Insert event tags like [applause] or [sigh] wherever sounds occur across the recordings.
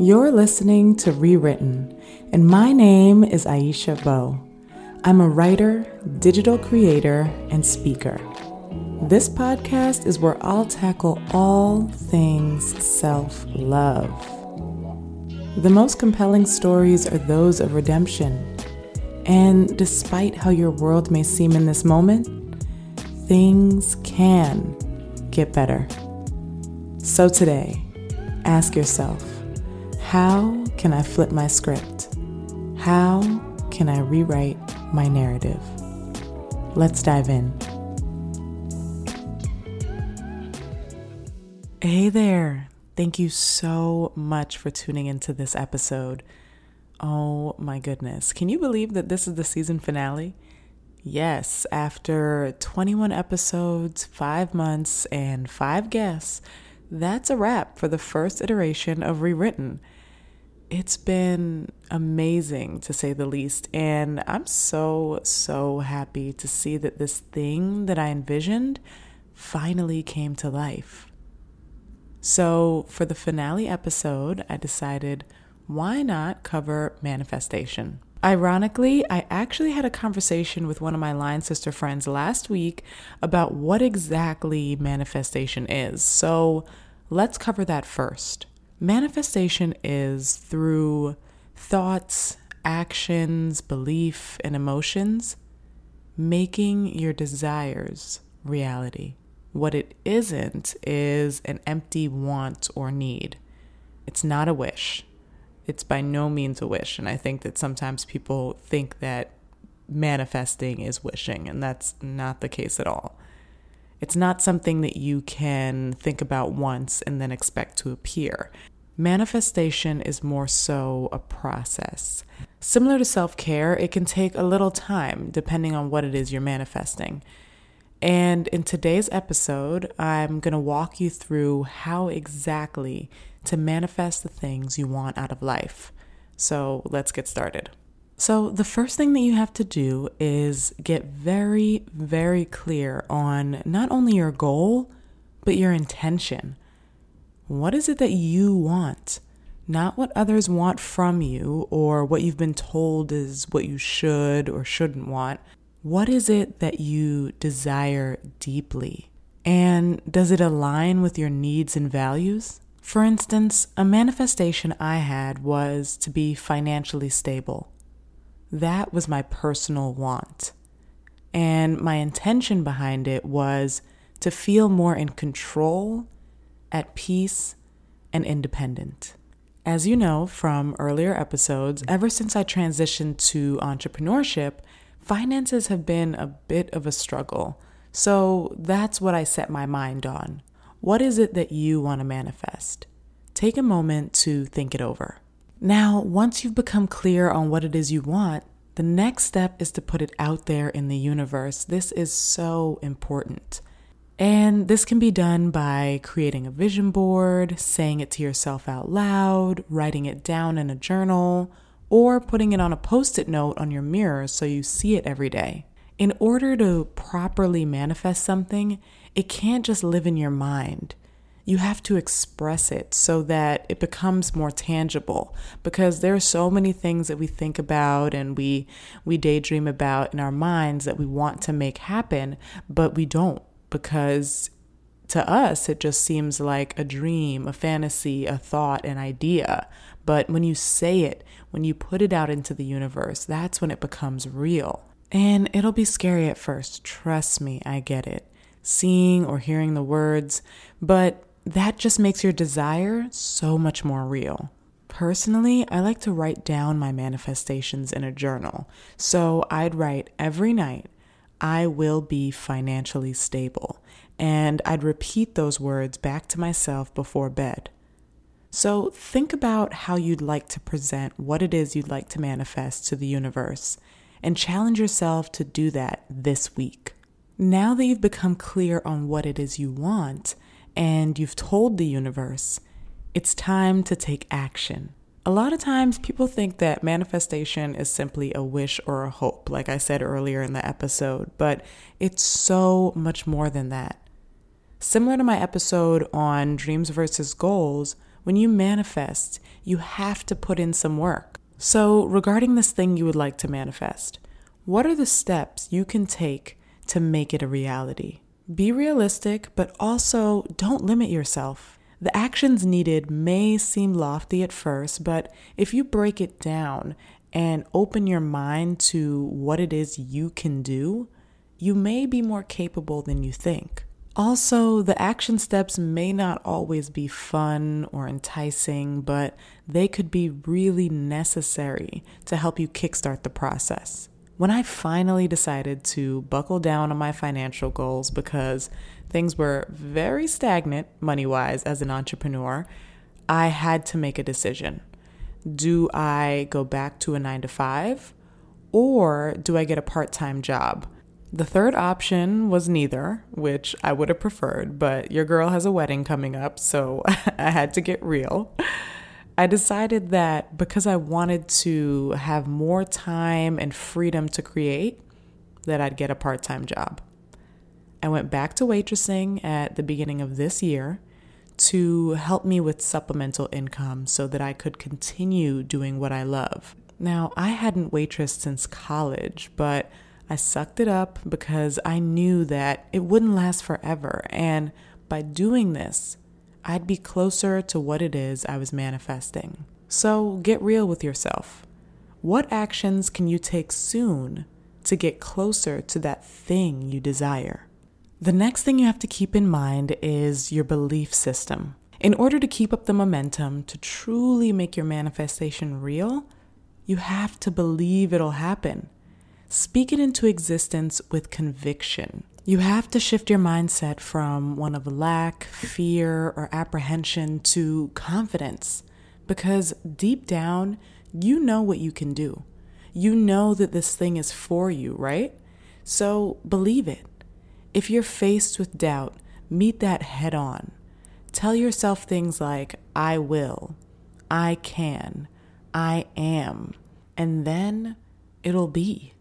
You're listening to Rewritten, and my name is Aisha Beau. I'm a writer, digital creator, and speaker. This podcast is where I'll tackle all things self love. The most compelling stories are those of redemption. And despite how your world may seem in this moment, things can get better. So today, ask yourself how can I flip my script? How can I rewrite my narrative? Let's dive in. Hey there. Thank you so much for tuning into this episode. Oh my goodness. Can you believe that this is the season finale? Yes, after 21 episodes, 5 months, and 5 guests, that's a wrap for the first iteration of Rewritten. It's been amazing to say the least, and I'm so, so happy to see that this thing that I envisioned finally came to life. So, for the finale episode, I decided why not cover manifestation? Ironically, I actually had a conversation with one of my line sister friends last week about what exactly manifestation is. So let's cover that first. Manifestation is through thoughts, actions, belief, and emotions making your desires reality. What it isn't is an empty want or need. It's not a wish it's by no means a wish. And I think that sometimes people think that manifesting is wishing, and that's not the case at all. It's not something that you can think about once and then expect to appear. Manifestation is more so a process. Similar to self care, it can take a little time depending on what it is you're manifesting. And in today's episode, I'm going to walk you through how exactly to manifest the things you want out of life. So let's get started. So, the first thing that you have to do is get very, very clear on not only your goal, but your intention. What is it that you want? Not what others want from you or what you've been told is what you should or shouldn't want. What is it that you desire deeply? And does it align with your needs and values? For instance, a manifestation I had was to be financially stable. That was my personal want. And my intention behind it was to feel more in control, at peace, and independent. As you know from earlier episodes, ever since I transitioned to entrepreneurship, finances have been a bit of a struggle. So that's what I set my mind on. What is it that you want to manifest? Take a moment to think it over. Now, once you've become clear on what it is you want, the next step is to put it out there in the universe. This is so important. And this can be done by creating a vision board, saying it to yourself out loud, writing it down in a journal, or putting it on a post it note on your mirror so you see it every day. In order to properly manifest something, it can't just live in your mind. You have to express it so that it becomes more tangible because there are so many things that we think about and we we daydream about in our minds that we want to make happen, but we don't because to us it just seems like a dream, a fantasy, a thought, an idea. But when you say it, when you put it out into the universe, that's when it becomes real. And it'll be scary at first. Trust me, I get it seeing or hearing the words, but that just makes your desire so much more real. Personally, I like to write down my manifestations in a journal. So I'd write every night, I will be financially stable. And I'd repeat those words back to myself before bed. So think about how you'd like to present what it is you'd like to manifest to the universe and challenge yourself to do that this week. Now that you've become clear on what it is you want and you've told the universe, it's time to take action. A lot of times people think that manifestation is simply a wish or a hope, like I said earlier in the episode, but it's so much more than that. Similar to my episode on dreams versus goals, When you manifest, you have to put in some work. So, regarding this thing you would like to manifest, what are the steps you can take to make it a reality? Be realistic, but also don't limit yourself. The actions needed may seem lofty at first, but if you break it down and open your mind to what it is you can do, you may be more capable than you think. Also, the action steps may not always be fun or enticing, but they could be really necessary to help you kickstart the process. When I finally decided to buckle down on my financial goals because things were very stagnant money wise as an entrepreneur, I had to make a decision. Do I go back to a nine to five or do I get a part time job? The third option was neither, which I would have preferred, but your girl has a wedding coming up, so [laughs] I had to get real. I decided that because I wanted to have more time and freedom to create, that I'd get a part-time job. I went back to waitressing at the beginning of this year to help me with supplemental income so that I could continue doing what I love. Now, I hadn't waitressed since college, but I sucked it up because I knew that it wouldn't last forever. And by doing this, I'd be closer to what it is I was manifesting. So get real with yourself. What actions can you take soon to get closer to that thing you desire? The next thing you have to keep in mind is your belief system. In order to keep up the momentum to truly make your manifestation real, you have to believe it'll happen. Speak it into existence with conviction. You have to shift your mindset from one of lack, fear, or apprehension to confidence because deep down, you know what you can do. You know that this thing is for you, right? So believe it. If you're faced with doubt, meet that head on. Tell yourself things like, I will, I can, I am, and then it'll be.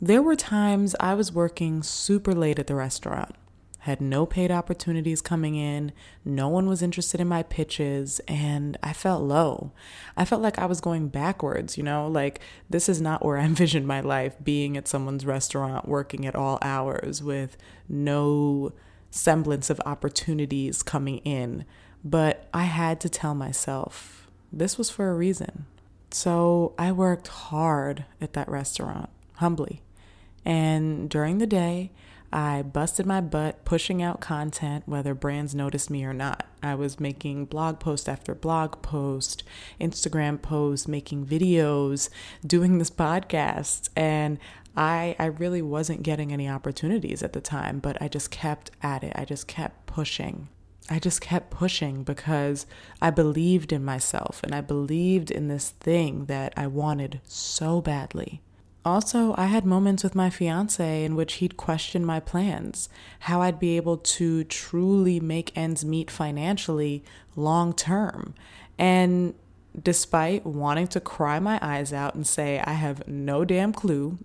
There were times I was working super late at the restaurant, had no paid opportunities coming in, no one was interested in my pitches, and I felt low. I felt like I was going backwards, you know, like this is not where I [laughs] envisioned my life being at someone's restaurant, working at all hours with no semblance of opportunities coming in. But I had to tell myself this was for a reason. So I worked hard at that restaurant, humbly. And during the day, I busted my butt pushing out content, whether brands noticed me or not. I was making blog post after blog post, Instagram posts, making videos, doing this podcast. And I, I really wasn't getting any opportunities at the time, but I just kept at it. I just kept pushing. I just kept pushing because I believed in myself and I believed in this thing that I wanted so badly. Also, I had moments with my fiance in which he'd question my plans, how I'd be able to truly make ends meet financially long term. And despite wanting to cry my eyes out and say, I have no damn clue,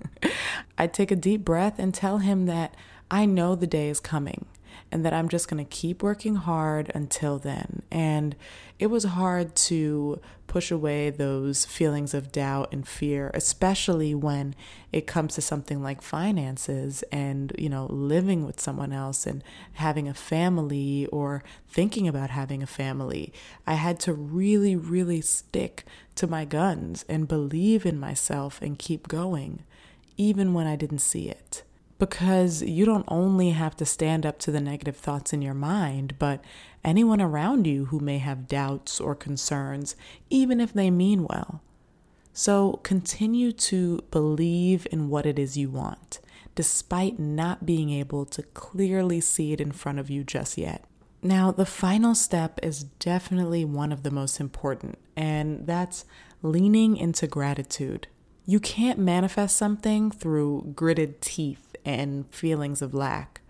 [laughs] I'd take a deep breath and tell him that I know the day is coming and that I'm just going to keep working hard until then. And it was hard to push away those feelings of doubt and fear, especially when it comes to something like finances and, you know, living with someone else and having a family or thinking about having a family. I had to really, really stick to my guns and believe in myself and keep going, even when I didn't see it because you don't only have to stand up to the negative thoughts in your mind, but anyone around you who may have doubts or concerns, even if they mean well. So continue to believe in what it is you want, despite not being able to clearly see it in front of you just yet. Now, the final step is definitely one of the most important, and that's leaning into gratitude. You can't manifest something through gritted teeth and feelings of lack.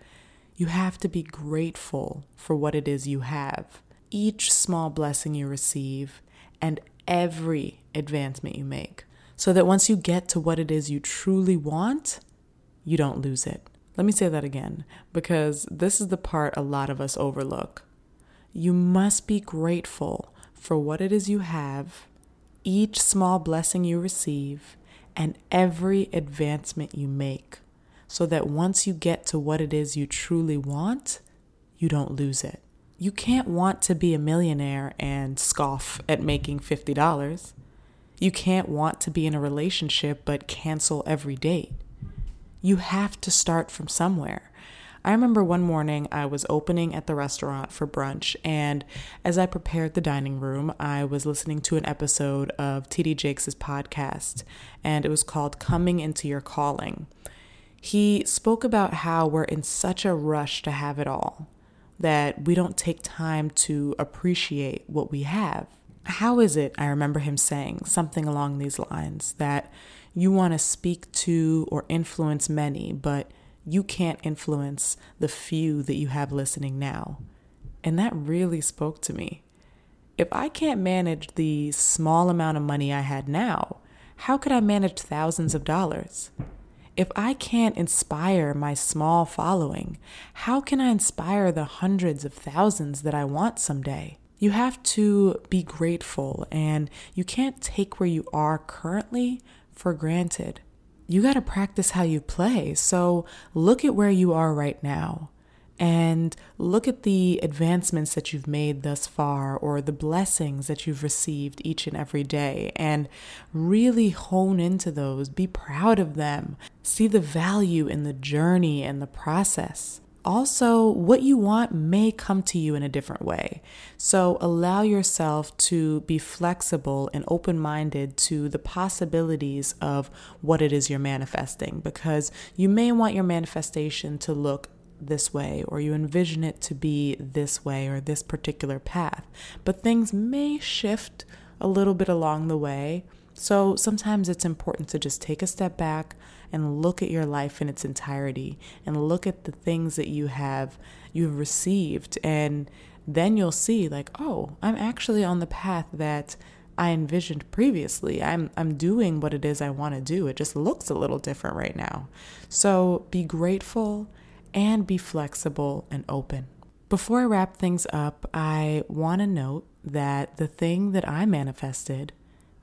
You have to be grateful for what it is you have. Each small blessing you receive and every advancement you make, so that once you get to what it is you truly want, you don't lose it. Let me say that again, because this is the part a lot of us overlook. You must be grateful for what it is you have, each small blessing you receive, and every advancement you make, so that once you get to what it is you truly want, you don't lose it. You can't want to be a millionaire and scoff at making $50. You can't want to be in a relationship but cancel every date. You have to start from somewhere. I remember one morning I was opening at the restaurant for brunch, and as I prepared the dining room, I was listening to an episode of TD Jakes' podcast, and it was called Coming Into Your Calling. He spoke about how we're in such a rush to have it all that we don't take time to appreciate what we have. How is it, I remember him saying something along these lines, that you want to speak to or influence many, but you can't influence the few that you have listening now? And that really spoke to me. If I can't manage the small amount of money I had now, how could I manage thousands of dollars? If I can't inspire my small following, how can I inspire the hundreds of thousands that I want someday? You have to be grateful and you can't take where you are currently for granted. You got to practice how you play. So look at where you are right now and look at the advancements that you've made thus far or the blessings that you've received each and every day and really hone into those. Be proud of them. See the value in the journey and the process. Also, what you want may come to you in a different way. So, allow yourself to be flexible and open minded to the possibilities of what it is you're manifesting because you may want your manifestation to look this way, or you envision it to be this way or this particular path. But things may shift a little bit along the way. So sometimes it's important to just take a step back and look at your life in its entirety and look at the things that you have you've received and then you'll see like, oh, I'm actually on the path that I envisioned previously. I'm I'm doing what it is I want to do. It just looks a little different right now. So be grateful and be flexible and open. Before I wrap things up, I want to note that the thing that I manifested,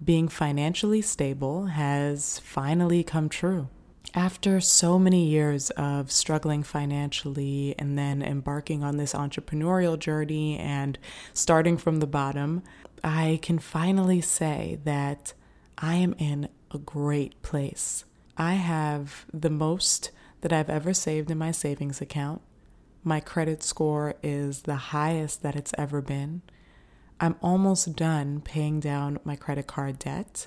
being financially stable, has finally come true. After so many years of struggling financially and then embarking on this entrepreneurial journey and starting from the bottom, I can finally say that I am in a great place. I have the most that I've ever saved in my savings account. My credit score is the highest that it's ever been. I'm almost done paying down my credit card debt.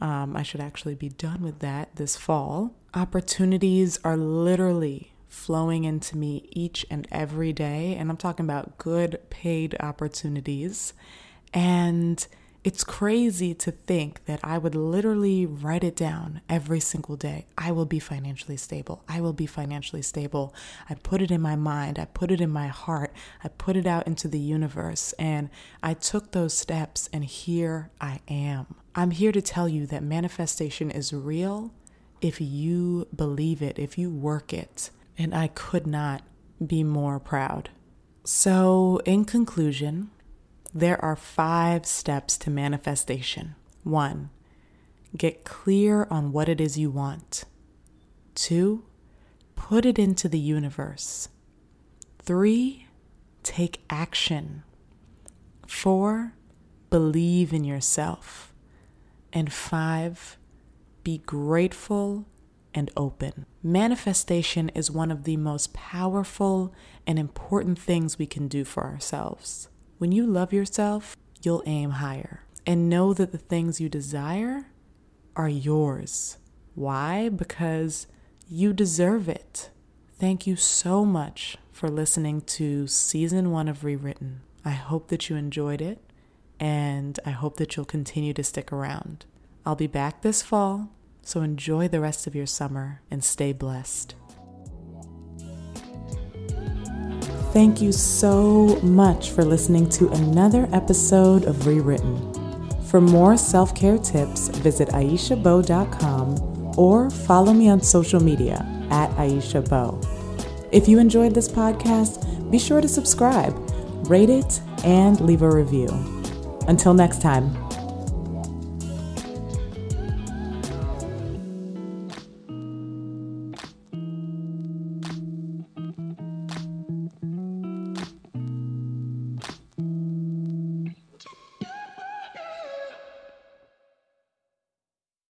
Um, I should actually be done with that this fall. Opportunities are literally flowing into me each and every day, and I'm talking about good paid opportunities. And it's crazy to think that I would literally write it down every single day. I will be financially stable. I will be financially stable. I put it in my mind. I put it in my heart. I put it out into the universe. And I took those steps, and here I am. I'm here to tell you that manifestation is real if you believe it, if you work it. And I could not be more proud. So, in conclusion, there are five steps to manifestation. One, get clear on what it is you want. Two, put it into the universe. Three, take action. Four, believe in yourself. And five, be grateful and open. Manifestation is one of the most powerful and important things we can do for ourselves. When you love yourself, you'll aim higher and know that the things you desire are yours. Why? Because you deserve it. Thank you so much for listening to season one of Rewritten. I hope that you enjoyed it and I hope that you'll continue to stick around. I'll be back this fall, so enjoy the rest of your summer and stay blessed. Thank you so much for listening to another episode of Rewritten. For more self care tips, visit AishaBeau.com or follow me on social media at AishaBeau. If you enjoyed this podcast, be sure to subscribe, rate it, and leave a review. Until next time.